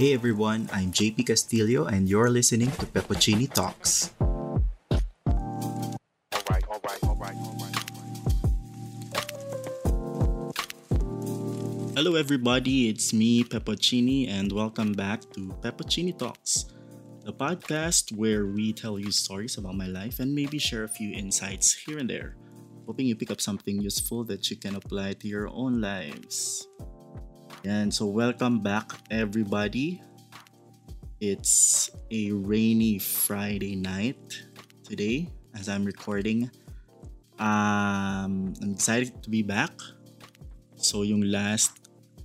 Hey everyone, I'm JP Castillo and you're listening to Peppuccini Talks. Hello everybody, it's me, Peppuccini, and welcome back to Peppuccini Talks, the podcast where we tell you stories about my life and maybe share a few insights here and there, hoping you pick up something useful that you can apply to your own lives. And so welcome back everybody. It's a rainy Friday night today as I'm recording. Um, I'm excited to be back. So yung last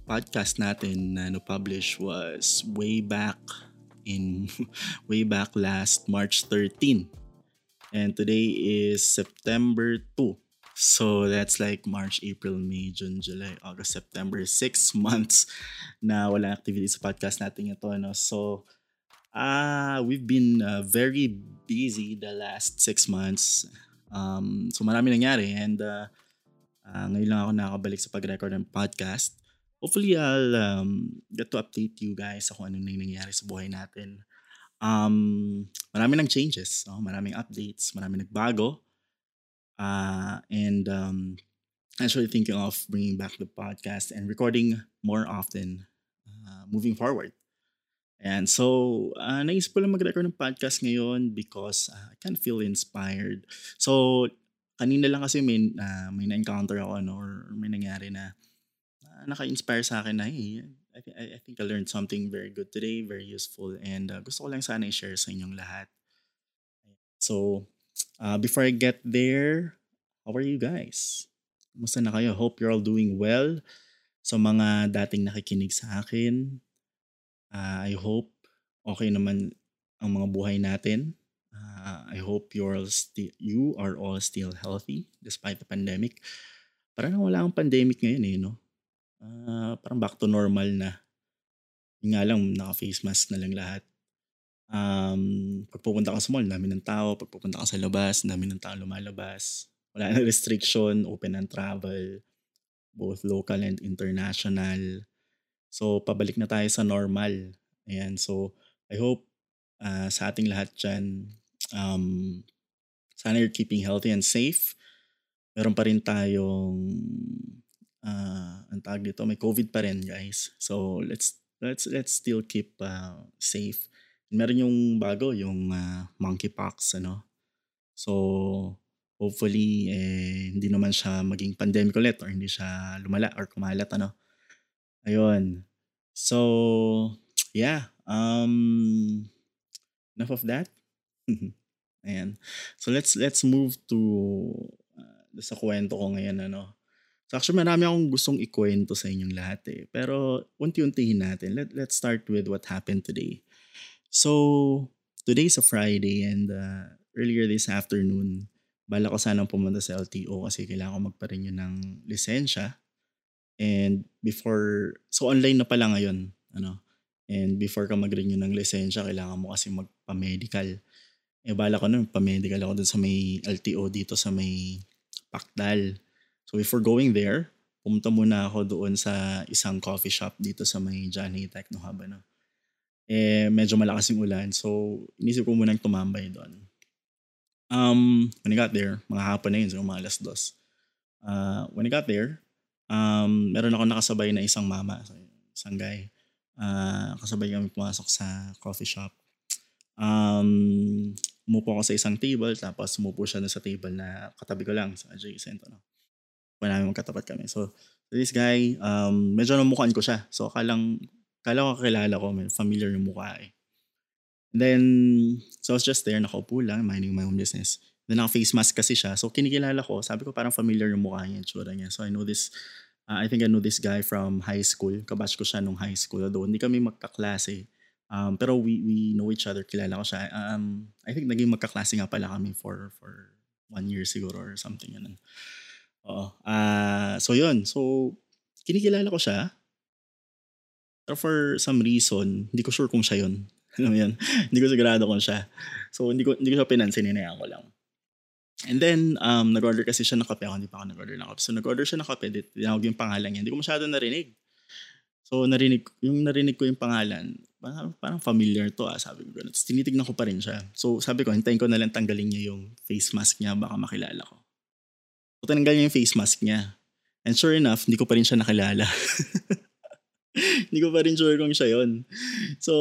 podcast natin na no-publish was way back in way back last March 13. And today is September 2. So that's like March, April, May, June, July, August, September. Six months na wala activity sa podcast natin ito. No? So ah we've been uh, very busy the last six months. Um, so marami nangyari and uh, uh, ngayon lang ako nakabalik sa pag-record ng podcast. Hopefully, I'll um, get to update you guys sa kung ano nang nangyari sa buhay natin. Um, marami ng changes, no? maraming updates, marami nagbago. Uh, and um, actually thinking of bringing back the podcast and recording more often uh, moving forward. And so, uh, naisip ko lang mag-record ng podcast ngayon because uh, I kind of feel inspired. So, kanina lang kasi may, uh, may na-encounter ako ano, or may nangyari na uh, naka-inspire sa akin na hey, I, th- I think I learned something very good today, very useful, and uh, gusto ko lang sana i-share sa inyong lahat. So, uh, before I get there, how are you guys? Kumusta na kayo? Hope you're all doing well. Sa mga dating nakikinig sa akin, uh, I hope okay naman ang mga buhay natin. Uh, I hope you're all sti- you are all still healthy despite the pandemic. Parang wala akong pandemic ngayon eh, no? Uh, parang back to normal na. Yung nga lang, naka-face mask na lang lahat. Um, pag pupunta ka sa mall, dami ng tao. Pag pupunta ka sa labas, dami ng tao lumalabas. Wala na restriction, open ang travel, both local and international. So, pabalik na tayo sa normal. Ayan, so I hope uh, sa ating lahat dyan, um, sana you're keeping healthy and safe. Meron pa rin tayong, uh, ang tawag dito, may COVID pa rin guys. So, let's let's let's still keep uh, safe. Meron yung bago, yung uh, monkeypox, ano. So, hopefully, eh, hindi naman siya maging pandemic ulit or hindi siya lumala or kumalat, ano. Ayun. So, yeah. Um, enough of that. Ayan. So, let's let's move to uh, sa kwento ko ngayon, ano. So, actually, marami akong gustong ikwento sa inyong lahat, eh. Pero, unti-untihin natin. Let, let's start with what happened today. So, today's a Friday and uh, earlier this afternoon, bala ko sanang pumunta sa LTO kasi kailangan ko magpa-renew ng lisensya. And before, so online na pala ngayon, ano, and before ka mag-renew ng lisensya, kailangan mo kasi magpa-medical. Eh, bala ko nun, pa-medical ako dun sa may LTO dito sa may Pakdal. So before going there, pumunta muna ako doon sa isang coffee shop dito sa may Johnny Techno Hub, ano. Eh, medyo malakas yung ulan. So, inisip ko munang tumambay doon. Um, when I got there, mga hapon na yun, so mga alas dos. Uh, when I got there, um, meron ako nakasabay na isang mama, isang guy. Uh, kasabay kami pumasok sa coffee shop. Um, umupo ako sa isang table, tapos umupo siya na sa table na katabi ko lang sa adjacent. Ano. Pa namin magkatapat kami. So, this guy, um, medyo namukhaan ko siya. So, kalang, kala ko kakilala ko, familiar yung mukha eh. Then, so I was just there, nakaupo lang, minding my own business. Then naka-face mask kasi siya. So kinikilala ko, sabi ko parang familiar yung mukha niya, tsura niya. So I know this, uh, I think I know this guy from high school. Kabatch ko siya nung high school. Although hindi kami magkaklase. Um, pero we, we know each other, kilala ko siya. Um, I think naging magkaklase nga pala kami for, for one year siguro or something. Yun. Oo. Uh, so yun. So, kinikilala ko siya. Pero for some reason, hindi ko sure kung siya yun. Alam mo yan? hindi ko sigurado kung siya. So, hindi ko, hindi ko siya pinansin, hinayaan ko lang. And then, um, nag-order kasi siya ng kape. Ako hindi pa ako nag-order ng kape. So, nag-order siya ng kape. Tinawag yung pangalan niya. Hindi ko masyado narinig. So, narinig, yung narinig ko yung pangalan, parang, parang familiar to ah, sabi ko. Tapos tinitignan ko pa rin siya. So sabi ko, hintayin ko na lang tanggalin niya yung face mask niya, baka makilala ko. So tinanggal niya yung face mask niya. And sure enough, hindi ko pa rin siya nakilala. hindi ko pa rin sure kung siya yon. So,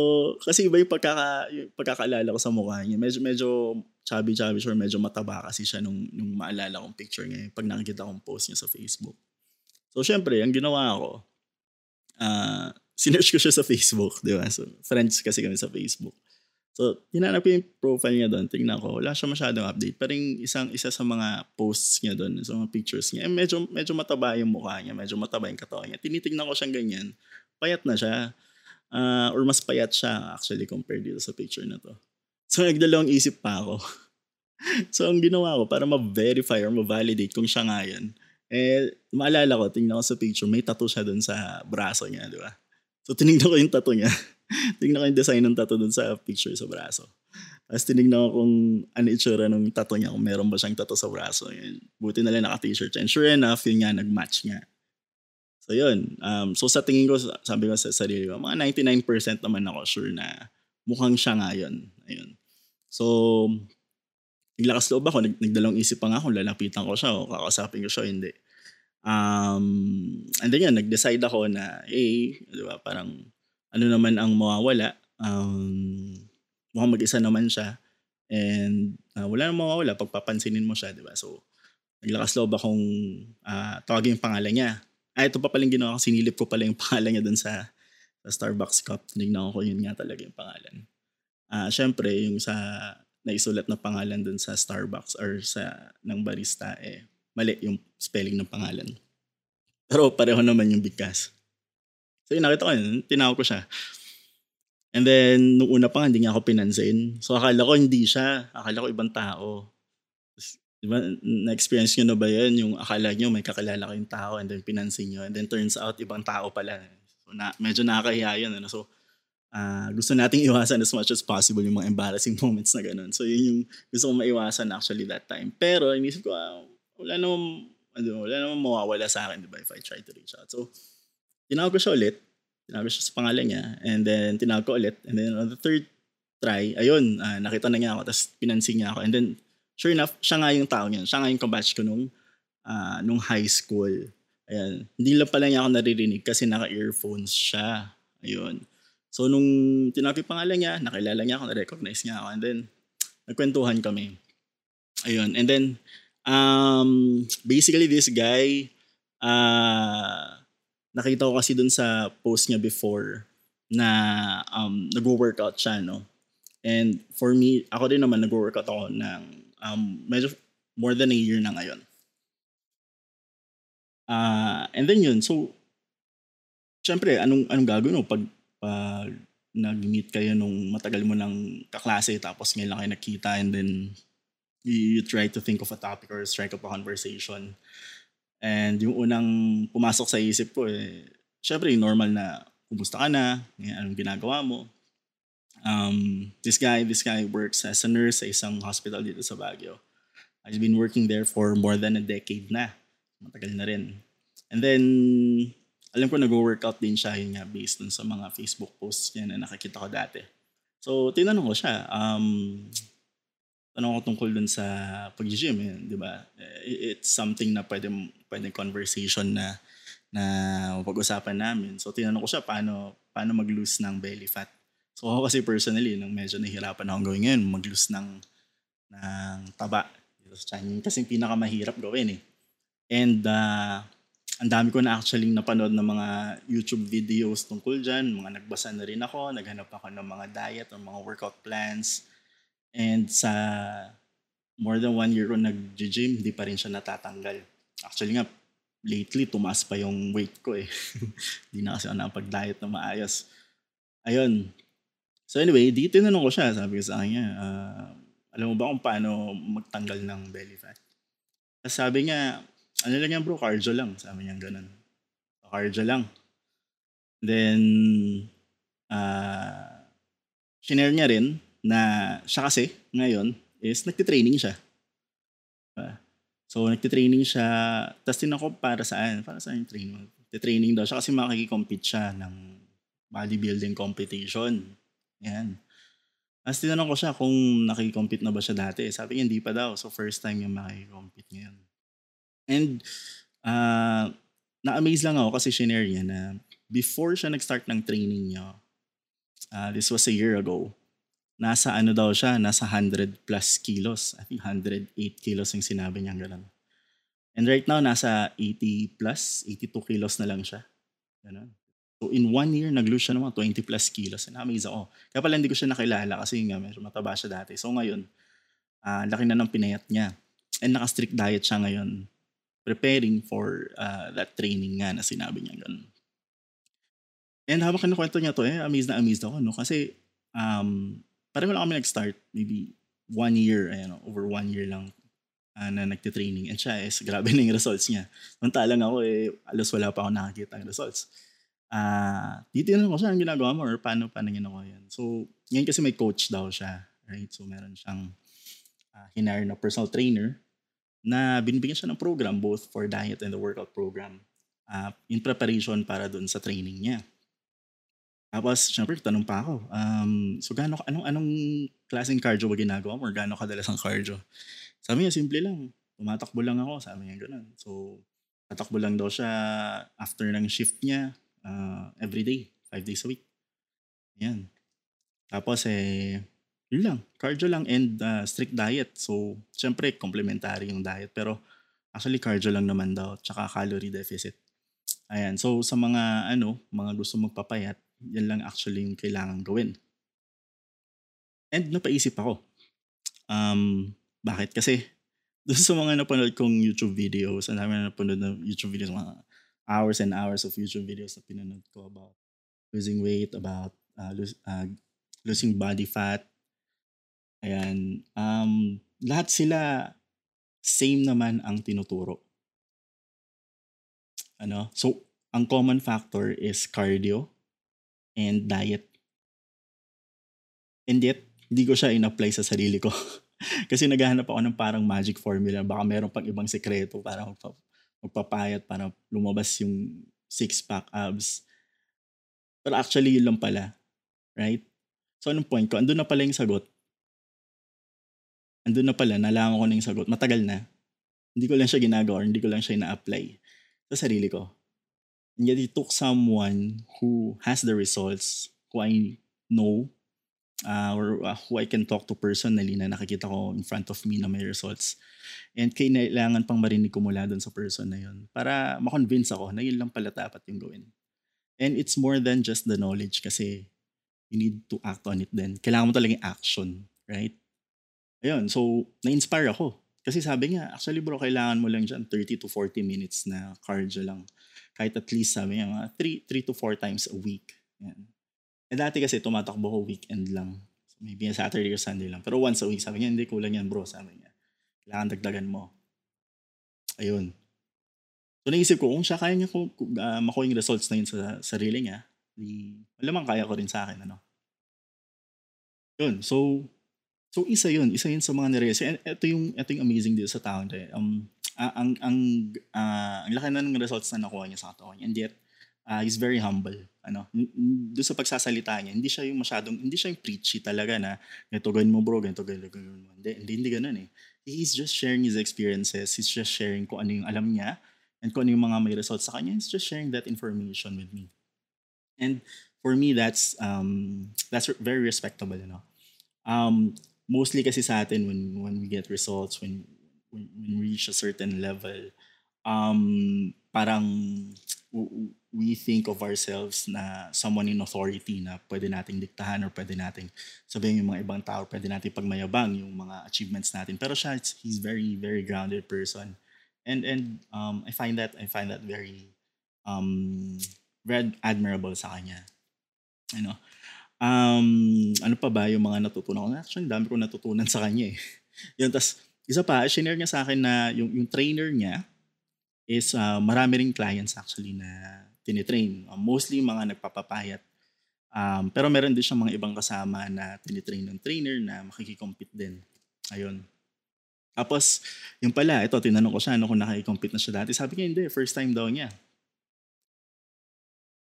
kasi iba yung, pagkaka, yung pagkakaalala ko sa mukha niya. Medyo, medyo chubby-chubby sure, medyo mataba kasi siya nung, nung maalala kong picture niya. Pag nakikita kong post niya sa Facebook. So, syempre, ang ginawa ko, uh, sinearch ko siya sa Facebook, di ba? So, friends kasi kami sa Facebook. So, tinanap ko yung profile niya doon. Tingnan ko, wala siya masyadong update. Pero yung isang, isa sa mga posts niya doon, sa mga pictures niya, eh, medyo, medyo mataba yung mukha niya, medyo mataba yung katawan niya. Tinitingnan ko siyang ganyan. Payat na siya. Uh, or mas payat siya actually compared dito sa picture na to. So, nagdalawang isip pa ako. so, ang ginawa ko para ma-verify or ma-validate kung siya nga yan, eh, maalala ko, tingnan ko sa picture, may tattoo siya doon sa braso niya, di ba? So, tinignan ko yung tattoo niya. tinignan ko yung design ng tattoo doon sa picture sa braso. Tapos tinignan ko kung ano itsura ng tattoo niya, kung meron ba siyang tattoo sa braso. Yun. Buti na lang naka-t-shirt siya. And sure enough, yun nga, nag-match nga. So yun. Um, so sa tingin ko, sabi ko sa sarili ko, mga 99% naman ako sure na mukhang siya nga yun. Ayun. So, naglakas loob ako, nag, nagdalawang isip pa nga kung lalapitan ko siya o kakausapin ko siya, hindi. Um, and then yun, nag-decide ako na, eh, di ba, parang ano naman ang mawawala. Um, mukhang mag-isa naman siya. And uh, wala namang mawawala pag papansinin mo siya, di ba? So, naglakas loob akong uh, tawagin yung pangalan niya. Ah, ito pa palang ginawa ko, sinilip ko pala yung pangalan niya dun sa, sa Starbucks cup. Tinignan ko yun nga talaga yung pangalan. Uh, Siyempre, yung sa naisulat na pangalan dun sa Starbucks or sa ng barista, eh, mali yung spelling ng pangalan. Pero pareho naman yung bigkas. So yun, nakita ko yun, tinawag ko siya. And then, nung una pa nga, hindi niya ako pinansin. So akala ko hindi siya. Akala ko ibang tao. Di ba, na-experience nyo na ba yan? Yung akala nyo may kakilala kayong tao and then pinansin nyo. And then turns out, ibang tao pala. So na, medyo nakakahiya yun. Ano? So, uh, gusto nating iwasan as much as possible yung mga embarrassing moments na ganun. So yun yung gusto kong maiwasan actually that time. Pero inisip ko, ah, wala namang, ano, wala namang mawawala sa akin, di ba, if I try to reach out. So, tinawag ko siya ulit. Tinawag ko siya sa pangalan niya. And then, tinawag ko ulit. And then, on the third try, ayun, uh, nakita na niya ako. Tapos, pinansin niya ako. And then, sure enough, siya nga yung tao niya. Siya nga yung kabatch ko nung, uh, nung high school. Ayan. Hindi lang pala niya ako naririnig kasi naka-earphones siya. Ayun. So, nung yung pangalan niya, nakilala niya ako, na-recognize niya ako. And then, nagkwentuhan kami. Ayun. And then, Um, basically, this guy, uh, nakita ko kasi dun sa post niya before na um, nag-workout siya, no? And for me, ako din naman nag-workout ako ng um, medyo more than a year na ngayon. Uh, and then yun, so, syempre, anong, anong gagawin mo pag, pag nag-meet kayo nung matagal mo ng kaklase tapos ngayon lang kayo nakita and then you, try to think of a topic or strike up a conversation. And yung unang pumasok sa isip ko, eh, syempre normal na, kumusta ka na, anong ginagawa mo. Um, this guy, this guy works as a nurse sa isang hospital dito sa Baguio. I've been working there for more than a decade na. Matagal na rin. And then, alam ko nag-workout din siya yun nga based dun sa mga Facebook posts niya na nakikita ko dati. So, tinanong ko siya, um, tanong ko tungkol dun sa pag-gym, eh, di ba? It's something na pwede, pwede conversation na na pag-usapan namin. So, tinanong ko siya paano, paano mag-lose ng belly fat. So, ako kasi personally, nung medyo nahihirapan akong gawin ngayon, mag-lose ng, ng taba. China. Kasi pinakamahirap gawin eh. And uh, ang dami ko na actually napanood ng mga YouTube videos tungkol dyan. Mga nagbasa na rin ako. Naghanap ako ng mga diet or mga workout plans And sa more than one year ko nag-gym, hindi pa rin siya natatanggal. Actually nga, lately, tumaas pa yung weight ko eh. Hindi na kasi ako nakapag-diet na maayos. Ayun. So anyway, di tinanong ko siya. Sabi ko sa kanya, uh, alam mo ba kung paano magtanggal ng belly fat? Sabi niya, ano lang yan bro, cardio lang. Sabi niya ganun. Cardio lang. Then, uh, shinare niya rin na siya kasi ngayon is nagtitraining siya. Uh, so nagtitraining siya, tapos tinan ko para saan, para saan yung training. Nagtitraining daw siya kasi makikikompete siya ng bodybuilding competition. Yan. As tinanong ko siya kung nakikompete na ba siya dati. Sabi niya hindi pa daw. So first time yung makikompete ngayon. And uh, na-amaze lang ako kasi shinare niya na before siya nag-start ng training niya, uh, this was a year ago, nasa ano daw siya, nasa 100 plus kilos. I think 108 kilos yung sinabi niya ganun. And right now, nasa 80 plus, 82 kilos na lang siya. Ganun. So in one year, nag-lose siya ng mga 20 plus kilos. And amaze ako. Kaya pala hindi ko siya nakilala kasi nga medyo mataba siya dati. So ngayon, uh, laki na ng pinayat niya. And naka-strict diet siya ngayon. Preparing for uh, that training nga na sinabi niya ganun. And habang kinukwento niya to, eh, amazed na amazed ako. No? Kasi um, parang lang kami nag-start. Maybe one year, ayan, over one year lang uh, na nagtitraining. And siya is, grabe na yung results niya. Mantalang ako eh, alos wala pa ako nakakita ng results ah, uh, ko saan ginagawa mo or paano, paano ginawa yan. So, ngayon kasi may coach daw siya, right? So, meron siyang uh, hinire na personal trainer na binibigyan siya ng program both for diet and the workout program uh, in preparation para dun sa training niya. Tapos, syempre, tanong pa ako, um, so gaano, anong, anong klaseng cardio ba ginagawa mo or gaano kadalas ang cardio? Sabi niya, simple lang. Tumatakbo lang ako. Sabi niya ganun. So, tatakbo lang daw siya after ng shift niya uh, every day, five days a week. Yan. Tapos eh, yun lang, cardio lang and uh, strict diet. So, syempre, complementary yung diet. Pero actually, cardio lang naman daw, tsaka calorie deficit. Ayan. So, sa mga, ano, mga gusto magpapayat, yan lang actually yung kailangan gawin. And napaisip ako, um, bakit? Kasi, doon sa mga napanood kong YouTube videos, ang dami na napanood na YouTube videos, mga hours and hours of YouTube videos na pinanood ko about losing weight, about uh, lose, uh, losing body fat. Ayan. Um, lahat sila same naman ang tinuturo. Ano? So, ang common factor is cardio and diet. And yet, hindi ko siya in-apply sa sarili ko. Kasi naghahanap ako ng parang magic formula. Baka meron pang ibang sekreto para magpapayat para lumabas yung six-pack abs. Pero actually, yun lang pala. Right? So, anong point ko? Andun na pala yung sagot. Andun na pala, nalaman ko na yung sagot. Matagal na. Hindi ko lang siya ginagawa or hindi ko lang siya ina-apply sa sarili ko. And yet, it took someone who has the results, who I know, uh, or uh, who I can talk to personally na nakikita ko in front of me na may results. And kailangan pang marinig ko mula doon sa person na yun para makonvince ako na yun lang pala dapat yung gawin. And it's more than just the knowledge kasi you need to act on it then. Kailangan mo talaga yung action, right? Ayun, so na-inspire ako. Kasi sabi niya, actually bro, kailangan mo lang dyan 30 to 40 minutes na cardio lang. Kahit at least sabi niya, mga 3, 3 to 4 times a week. Yan. Eh dati kasi tumatakbo ko weekend lang. So, maybe Saturday or Sunday lang. Pero once a week, sabi niya, hindi kulang yan bro, sabi niya. Kailangan dagdagan mo. Ayun. So naisip ko, kung siya kaya niya kung, uh, makuha yung results na yun sa sarili niya, di, malamang kaya ko rin sa akin, ano. Yun, so, so isa yun, isa yun sa mga nire And ito yung, ito yung amazing dito sa tao niya. Um, ang, ang, uh, ang laki na ng results na nakuha niya sa katawan. And yet, uh, he's very humble. Ano, doon sa pagsasalita niya, hindi siya yung masyadong, hindi siya yung preachy talaga na, ganito gawin mo bro, ganito gawin mo. Hindi, hindi, hindi ganun eh. He's just sharing his experiences. He's just sharing kung ano yung alam niya and kung ano yung mga may results sa kanya. He's just sharing that information with me. And for me, that's um, that's very respectable, you know. Um, mostly kasi sa atin when when we get results, when when, when we reach a certain level, um, parang we think of ourselves na someone in authority na pwede nating diktahan or pwede nating sabihin yung mga ibang tao, pwede nating pagmayabang yung mga achievements natin. Pero siya, he's very, very grounded person. And and um, I find that I find that very um, very admirable sa kanya. You know? Um, ano pa ba yung mga natutunan ko? Actually, dami ko natutunan sa kanya eh. Yun, tas isa pa, shinare niya sa akin na yung, yung trainer niya is uh, marami ring clients actually na tinitrain. Um, mostly mga nagpapapayat. Um, pero meron din siyang mga ibang kasama na tinitrain ng trainer na makikikompete din. Ayun. Tapos, yung pala, ito, tinanong ko siya ano kung nakikikompete na siya dati. Sabi niya, hindi, first time daw niya.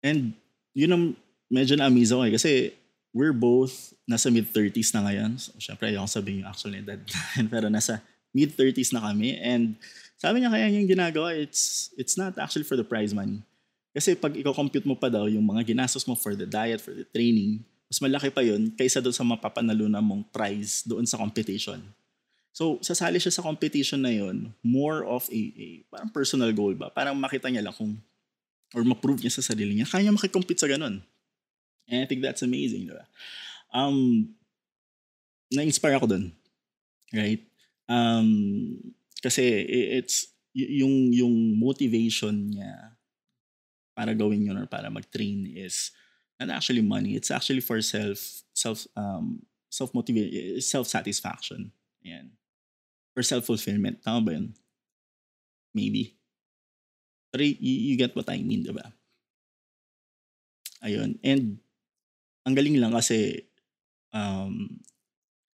And yun ang medyo na-amaze ako eh. Kasi we're both nasa mid-30s na ngayon. So, syempre, ayoko sabihin yung actual edad. Pero nasa mid-30s na kami. And sabi niya kaya yung ginagawa, it's, it's not actually for the prize money. Kasi pag i-compute mo pa daw yung mga ginastos mo for the diet, for the training, mas malaki pa yun kaysa doon sa mapapanalunan mong prize doon sa competition. So, sasali siya sa competition na yun, more of a, a parang personal goal ba? Parang makita niya lang kung, or ma-prove niya sa sarili niya, kaya niya makikompete sa ganun. And I think that's amazing, di ba? Um, na-inspire ako dun. Right? Um, kasi it's, yung, yung motivation niya para gawin yun or para mag-train is not actually money. It's actually for self, self, um, self-motivation, self-satisfaction. Yan. Or self-fulfillment. Tama ba yun? Maybe. Pero you, you get what I mean, diba? Ayun. And ang galing lang kasi um,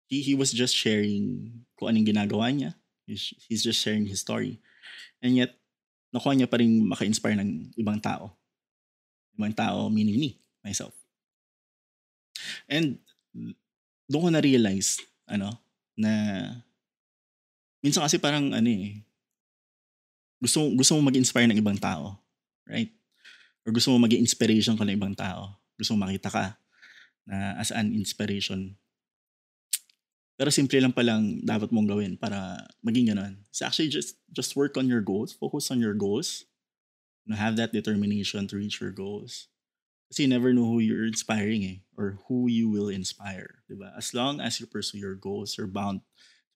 he, he was just sharing kung anong ginagawa niya. He's, he's just sharing his story. And yet, nakuha niya pa rin maka-inspire ng ibang tao. Ibang tao, meaning me, myself. And doon ko na-realize, ano, na minsan kasi parang ano eh, gusto, gusto mo mag-inspire ng ibang tao. Right? Or gusto mo maging inspiration ka ng ibang tao. Gusto mo makita ka na as an inspiration. Pero simple lang palang dapat mong gawin para maging ganun. So actually just just work on your goals, focus on your goals. You know, have that determination to reach your goals. Kasi you never know who you're inspiring eh, or who you will inspire. Diba? As long as you pursue your goals, you're bound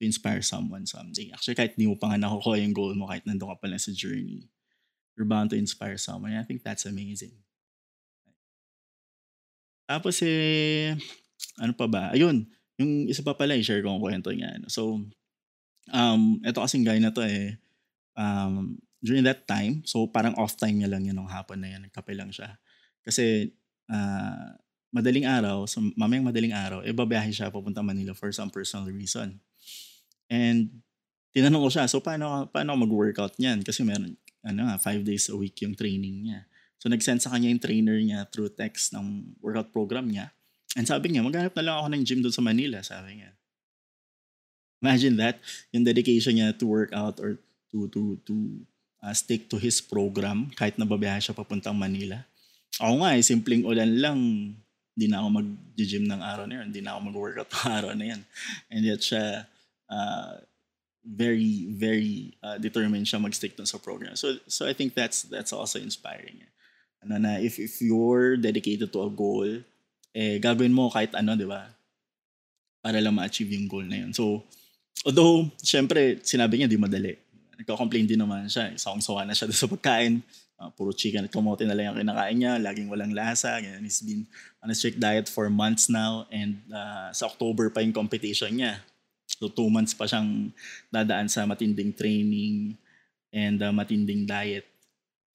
to inspire someone someday. Actually, kahit di mo pa nga nakukuha yung goal mo, kahit nandun ka pa lang sa journey, you're bound to inspire someone. And I think that's amazing. Tapos eh, ano pa ba? Ayun, yung isa pa pala, i-share ko ang kwento niya. Ano. So, um, ito kasing guy na to eh, um, during that time, so parang off time niya lang yun nung hapon na yan, nagkape lang siya. Kasi, uh, madaling araw, so mamayang madaling araw, eh babiyahe siya papunta Manila for some personal reason. And, tinanong ko siya, so paano, paano mag-workout niyan? Kasi meron, ano nga, five days a week yung training niya. So nag-send sa kanya yung trainer niya through text ng workout program niya. And sabi niya, maghanap na lang ako ng gym doon sa Manila, sabi niya. Imagine that, yung dedication niya to work out or to to to uh, stick to his program kahit nababiyahe siya papuntang Manila. Ako nga eh, simpleng ulan lang, hindi na ako mag-gym ng araw na yun, hindi na ako mag-workout ng araw na yan. And yet siya, uh, very, very uh, determined siya mag-stick dun sa program. So, so I think that's that's also inspiring ano na if, if you're dedicated to a goal, eh, gagawin mo kahit ano, di ba? Para lang ma-achieve yung goal na yun. So, although, syempre, sinabi niya, di madali. Nagka-complain din naman siya. Sawang-sawa na siya sa pagkain. Uh, puro chicken at kamote na lang yung kinakain niya. Laging walang lasa. Ganyan. He's been on a strict diet for months now. And uh, sa October pa yung competition niya. So, two months pa siyang dadaan sa matinding training and uh, matinding diet.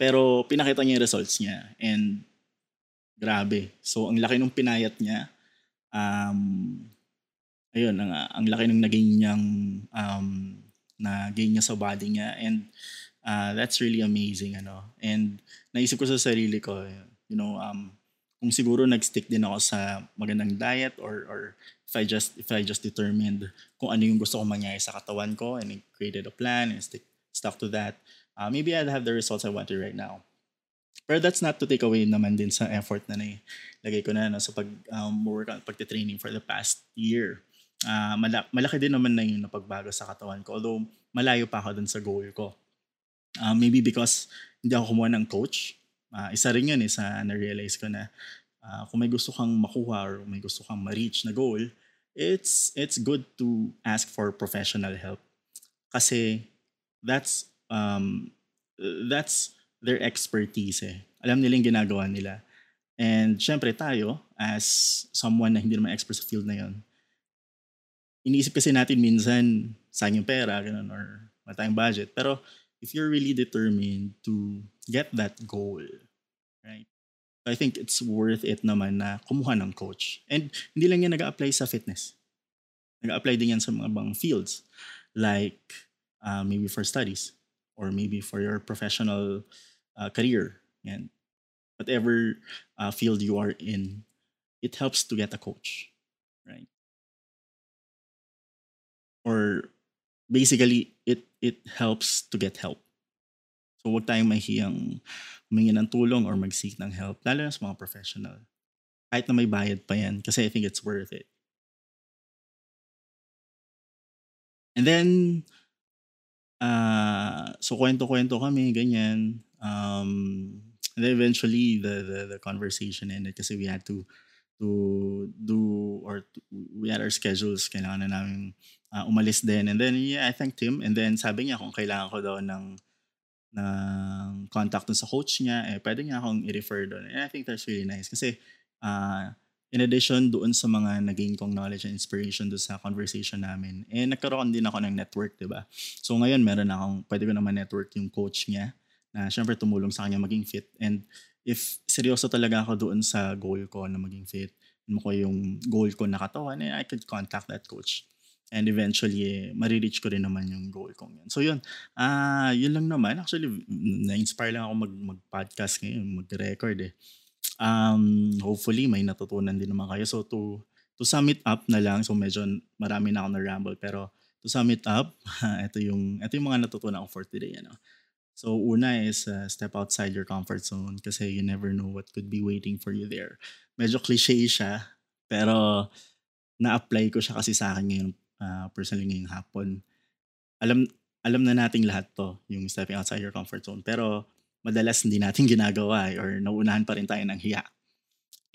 Pero pinakita niya yung results niya and grabe. So ang laki ng pinayat niya. Um, ayun, ang, ang laki ng naging niyang um, na gain niya sa body niya and uh, that's really amazing ano. And naisip ko sa sarili ko, you know, um, kung siguro nag-stick din ako sa magandang diet or or if I just if I just determined kung ano yung gusto kong mangyari sa katawan ko and I created a plan and stick stuck to that uh, maybe I'll have the results I wanted right now. Pero that's not to take away naman din sa effort na nilagay ko na no, sa pag um, work on pagte-training for the past year. Uh, malaki, malaki din naman na yung napagbago sa katawan ko. Although malayo pa ako dun sa goal ko. Uh, maybe because hindi ako kumuha ng coach. Uh, isa rin yun eh sa na-realize ko na uh, kung may gusto kang makuha or may gusto kang ma-reach na goal, it's it's good to ask for professional help. Kasi that's um, that's their expertise eh. Alam nila yung ginagawa nila. And syempre tayo, as someone na hindi naman expert sa field na yon, iniisip kasi natin minsan sayang yung pera, ganun, or wala tayong budget. Pero if you're really determined to get that goal, right? I think it's worth it naman na kumuha ng coach. And hindi lang yan nag-apply sa fitness. Nag-apply din yan sa mga bang fields. Like, uh, maybe for studies or maybe for your professional uh, career. Yan. whatever uh, field you are in, it helps to get a coach, right? Or basically, it it helps to get help. So wag tayong mahiyang humingi ng tulong or mag-seek ng help, lalo na sa mga professional. Kahit na may bayad pa yan, kasi I think it's worth it. And then, uh, so kwento-kwento kami, ganyan. Um, and then eventually, the, the, the conversation ended kasi we had to to do or to, we had our schedules. Kailangan na namin uh, umalis din. And then, yeah, I thanked him. And then sabi niya kung kailangan ko daw ng ng contact dun sa coach niya, eh, pwede niya akong i-refer doon. And I think that's really nice. Kasi, uh, in addition doon sa mga naging kong knowledge and inspiration doon sa conversation namin, eh, nagkaroon din ako ng network, di ba? So, ngayon, meron akong, pwede ko naman network yung coach niya na syempre tumulong sa kanya maging fit. And if seryoso talaga ako doon sa goal ko na maging fit, mo ko yung goal ko na katawan, eh, I could contact that coach. And eventually, eh, marireach ko rin naman yung goal kong yun. So yun, ah uh, yun lang naman. Actually, na-inspire lang ako mag, mag-podcast ngayon, mag-record eh. Um, hopefully, may natutunan din naman kayo. So to, to sum it up na lang, so medyo marami na ako na-ramble, pero to sum it up, ito yung, ito yung mga natutunan ko for today. Ano? So una is uh, step outside your comfort zone kasi you never know what could be waiting for you there. Medyo cliche siya, pero na-apply ko siya kasi sa akin ngayon uh, personally ngayong hapon, alam alam na nating lahat to, yung stepping outside your comfort zone. Pero madalas hindi natin ginagawa eh, or nauunahan pa rin tayo ng hiya.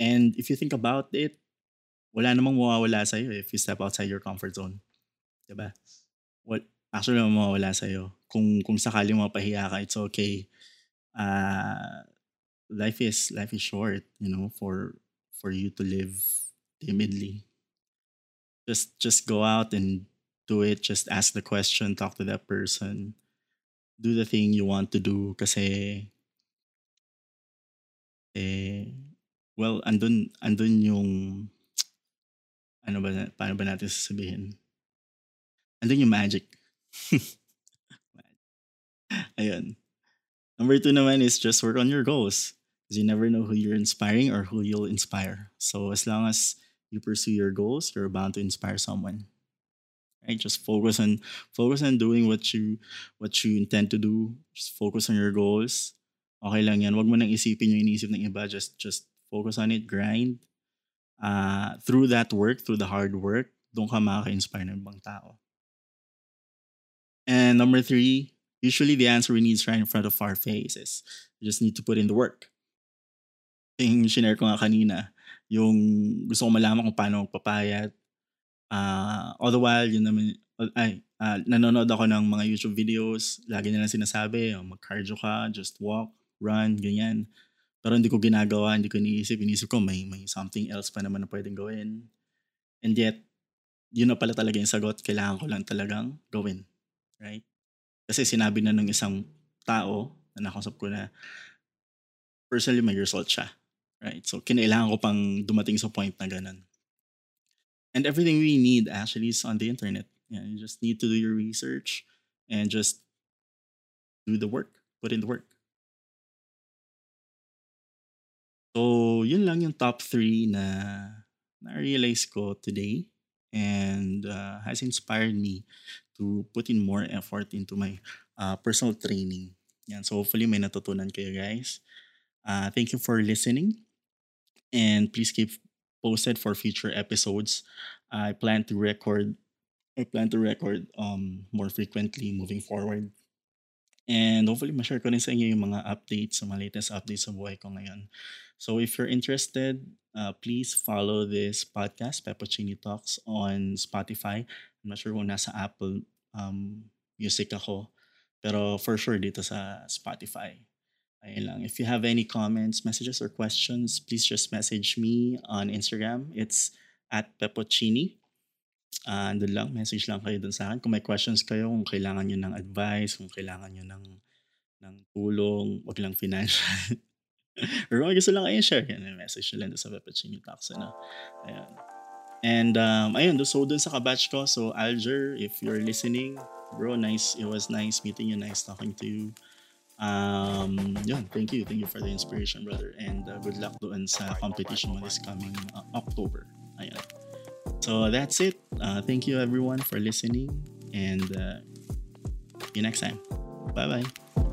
And if you think about it, wala namang mawawala sa'yo if you step outside your comfort zone. Diba? Well, actually, mawawala sa'yo. Kung, kung sakaling mapahiya ka, it's okay. Uh, life is life is short, you know, for for you to live timidly. Just just go out and do it. Just ask the question talk to that person. Do the thing you want to do kasi eh well andun andun yung ano ba paano ba natin sasabihin? Andun yung magic ayun number two naman is just work on your goals because you never know who you're inspiring or who you'll inspire so as long as you pursue your goals, you're bound to inspire someone. Right? Just focus on focus on doing what you what you intend to do. Just focus on your goals. Okay lang yan. Huwag mo nang isipin yung iniisip ng iba. Just just focus on it, grind. Uh, through that work, through the hard work, doon ka makaka-inspire ng ibang tao. And number three, usually the answer we need is right in front of our faces. We just need to put in the work. Yung shinare ko nga kanina, yung gusto ko malaman kung paano magpapayat. Uh, all the while, yun naman, ay, uh, nanonood ako ng mga YouTube videos. Lagi nilang sinasabi, oh, mag-cardio ka, just walk, run, ganyan. Pero hindi ko ginagawa, hindi ko iniisip. Iniisip ko, may, may something else pa naman na pwedeng gawin. And yet, yun na pala talaga yung sagot. Kailangan ko lang talagang gawin. Right? Kasi sinabi na ng isang tao na nakausap ko na personally may result siya. Right? So, kinailangan ko pang dumating sa point na ganun. And everything we need actually is on the internet. Yeah, you just need to do your research and just do the work. Put in the work. So, yun lang yung top three na na-realize ko today and uh, has inspired me to put in more effort into my uh, personal training. Yan. So, hopefully may natutunan kayo guys. Uh, thank you for listening and please keep posted for future episodes. I plan to record I plan to record um more frequently moving forward. And hopefully ma-share ko rin sa inyo yung mga updates, mga latest updates sa buhay ko ngayon. So if you're interested, uh, please follow this podcast, Peppuccini Talks, on Spotify. Not sure kung nasa Apple um, Music ako. Pero for sure dito sa Spotify. Ayun lang. If you have any comments, messages, or questions, please just message me on Instagram. It's at Pepocini. Uh, andun lang, message lang kayo dun sa akin. Kung may questions kayo, kung kailangan nyo ng advice, kung kailangan nyo ng, ng tulong, wag lang financial. or kung gusto lang kayo share, yan, message nyo lang sa Pepocini Talks. Ano? Ayan. And um, ayun, so dun sa kabatch ko, so Alger, if you're listening, bro, nice, it was nice meeting you, nice talking to you. Um, yun, thank you. Thank you for the inspiration, brother. And uh, good luck doon sa competition mo this coming uh, October. Ayan. So that's it. Uh, thank you everyone for listening and uh, see you next time. Bye-bye.